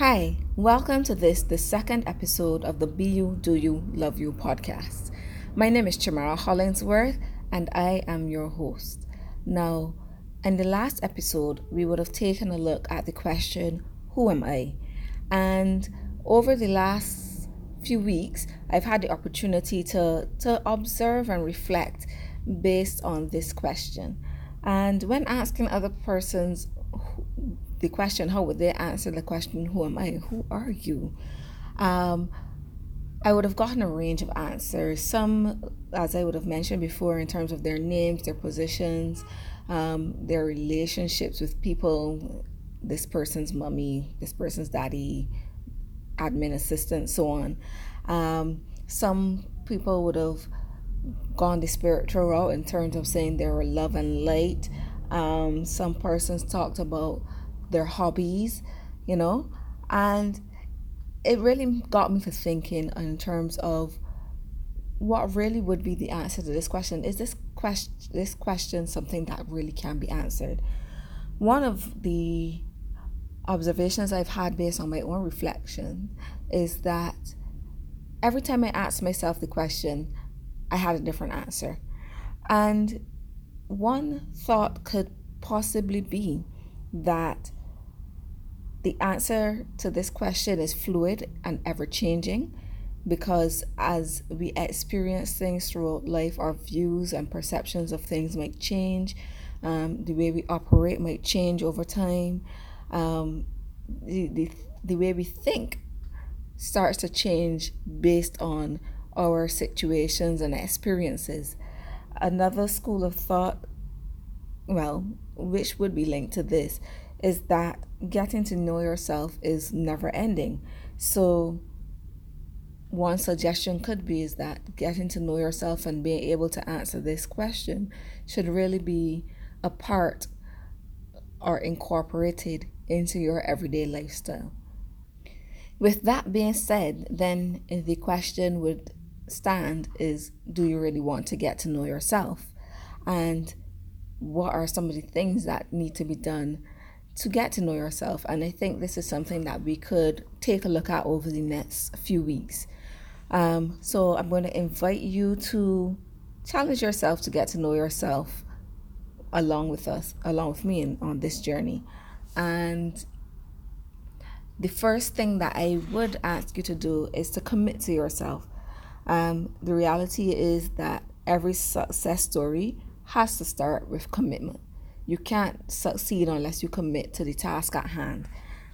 Hi, welcome to this, the second episode of the Be You, Do You, Love You podcast. My name is Chamara Hollingsworth and I am your host. Now, in the last episode, we would have taken a look at the question, Who am I? And over the last few weeks, I've had the opportunity to, to observe and reflect based on this question. And when asking other persons the question, how would they answer the question, Who am I? Who are you? Um, I would have gotten a range of answers. Some, as I would have mentioned before, in terms of their names, their positions, um, their relationships with people, this person's mummy, this person's daddy, admin assistant, so on. Um, some people would have gone the spiritual route in terms of saying they were love and light. Um, some persons talked about their hobbies, you know, and it really got me to thinking in terms of what really would be the answer to this question. Is this question this question something that really can be answered? One of the observations I've had based on my own reflection is that every time I ask myself the question, I had a different answer. And one thought could possibly be that the answer to this question is fluid and ever changing because as we experience things throughout life, our views and perceptions of things might change. Um, the way we operate might change over time. Um, the, the, the way we think starts to change based on our situations and experiences. Another school of thought, well, which would be linked to this, is that getting to know yourself is never ending. So, one suggestion could be is that getting to know yourself and being able to answer this question should really be a part or incorporated into your everyday lifestyle. With that being said, then the question would stand is do you really want to get to know yourself? And what are some of the things that need to be done to get to know yourself. And I think this is something that we could take a look at over the next few weeks. Um, so I'm going to invite you to challenge yourself to get to know yourself along with us, along with me in, on this journey. And the first thing that I would ask you to do is to commit to yourself. Um, the reality is that every success story has to start with commitment. You can't succeed unless you commit to the task at hand.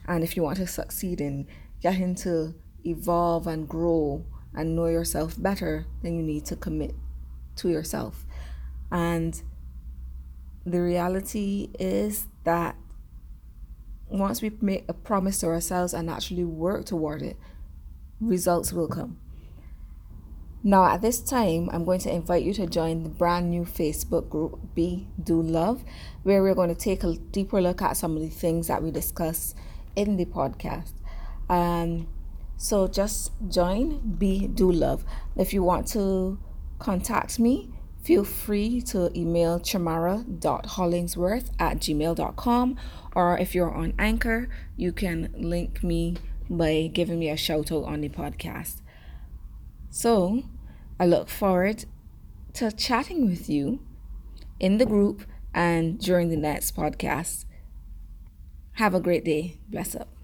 And if you want to succeed in getting to evolve and grow and know yourself better, then you need to commit to yourself. And the reality is that once we make a promise to ourselves and actually work toward it, results will come. Now, at this time, I'm going to invite you to join the brand new Facebook group Be Do Love, where we're going to take a deeper look at some of the things that we discuss in the podcast. Um, so just join Be Do Love. If you want to contact me, feel free to email chamara.hollingsworth at gmail.com or if you're on Anchor, you can link me by giving me a shout out on the podcast. So, I look forward to chatting with you in the group and during the next podcast. Have a great day. Bless up.